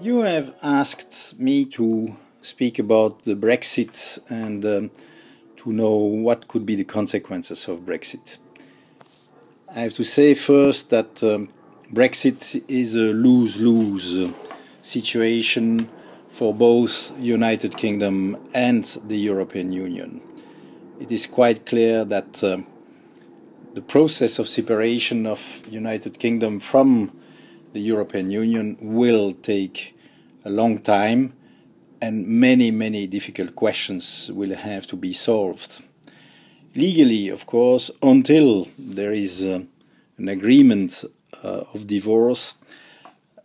You have asked me to speak about the Brexit and um, to know what could be the consequences of Brexit. I have to say first that um, Brexit is a lose lose situation for both United Kingdom and the European Union. It is quite clear that uh, the process of separation of United Kingdom from the European Union will take a long time and many, many difficult questions will have to be solved. Legally, of course, until there is uh, an agreement uh, of divorce,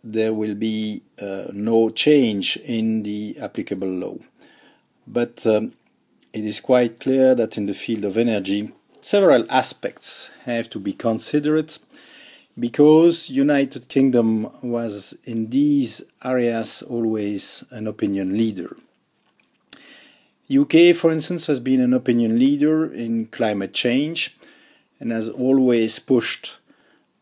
there will be uh, no change in the applicable law. But um, it is quite clear that in the field of energy, several aspects have to be considered because United Kingdom was in these areas always an opinion leader. UK, for instance, has been an opinion leader in climate change and has always pushed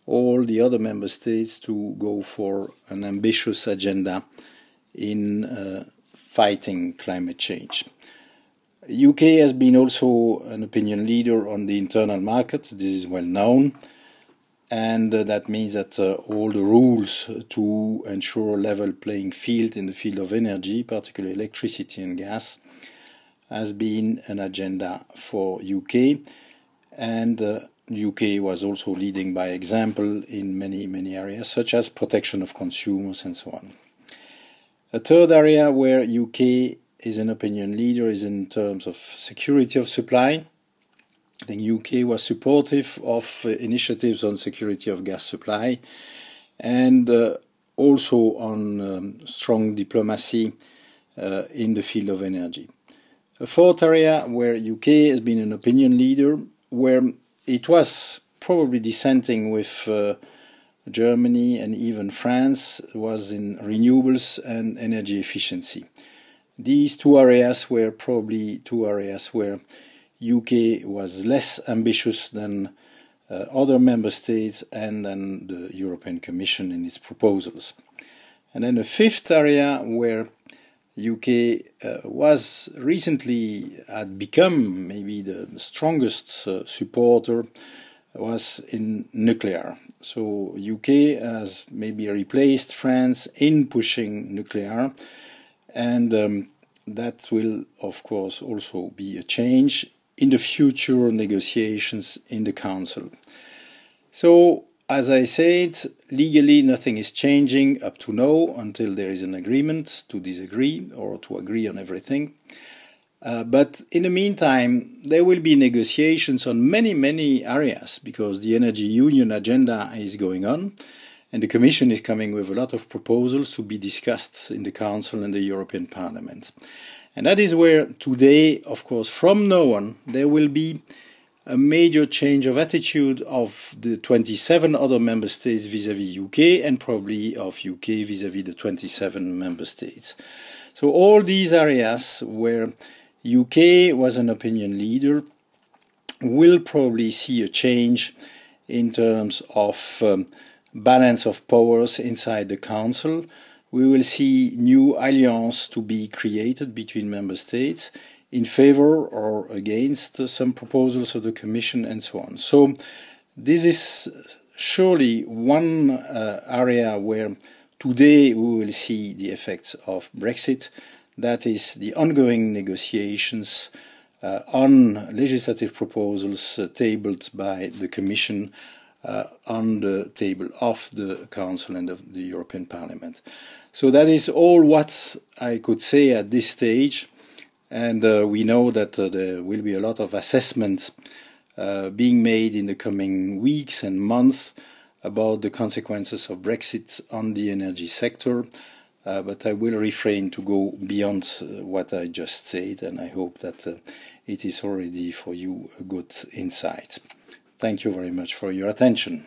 all the other member states to go for an ambitious agenda in uh, fighting climate change. UK has been also an opinion leader on the internal market, this is well known. And uh, that means that uh, all the rules to ensure a level playing field in the field of energy, particularly electricity and gas, has been an agenda for UK, and uh, UK was also leading by example in many many areas, such as protection of consumers and so on. A third area where UK is an opinion leader is in terms of security of supply The UK was supportive of uh, initiatives on security of gas supply and uh, also on um, strong diplomacy uh, in the field of energy. A fourth area where UK has been an opinion leader, where it was probably dissenting with uh, Germany and even France, was in renewables and energy efficiency. These two areas were probably two areas where UK was less ambitious than uh, other member states and then the European Commission in its proposals. And then a fifth area where UK uh, was recently had become maybe the strongest uh, supporter was in nuclear. So UK has maybe replaced France in pushing nuclear, and um, that will of course also be a change in the future negotiations in the Council. So, as I said, legally nothing is changing up to now until there is an agreement to disagree or to agree on everything. Uh, but in the meantime, there will be negotiations on many, many areas because the energy union agenda is going on and the Commission is coming with a lot of proposals to be discussed in the Council and the European Parliament. And that is where today, of course, from now on, there will be a major change of attitude of the 27 other member states vis-à-vis UK and probably of UK vis-à-vis the 27 member states. So all these areas where UK was an opinion leader will probably see a change in terms of um, balance of powers inside the council we will see new alliances to be created between member states in favor or against some proposals of the Commission and so on. So this is surely one uh, area where today we will see the effects of Brexit. That is the ongoing negotiations uh, on legislative proposals uh, tabled by the Commission uh, on the table of the Council and of the European Parliament. So that is all what I could say at this stage. And uh, we know that uh, there will be a lot of assessments uh, being made in the coming weeks and months about the consequences of Brexit on the energy sector. Uh, but I will refrain to go beyond uh, what I just said, and I hope that uh, it is already for you a good insight. Thank you very much for your attention.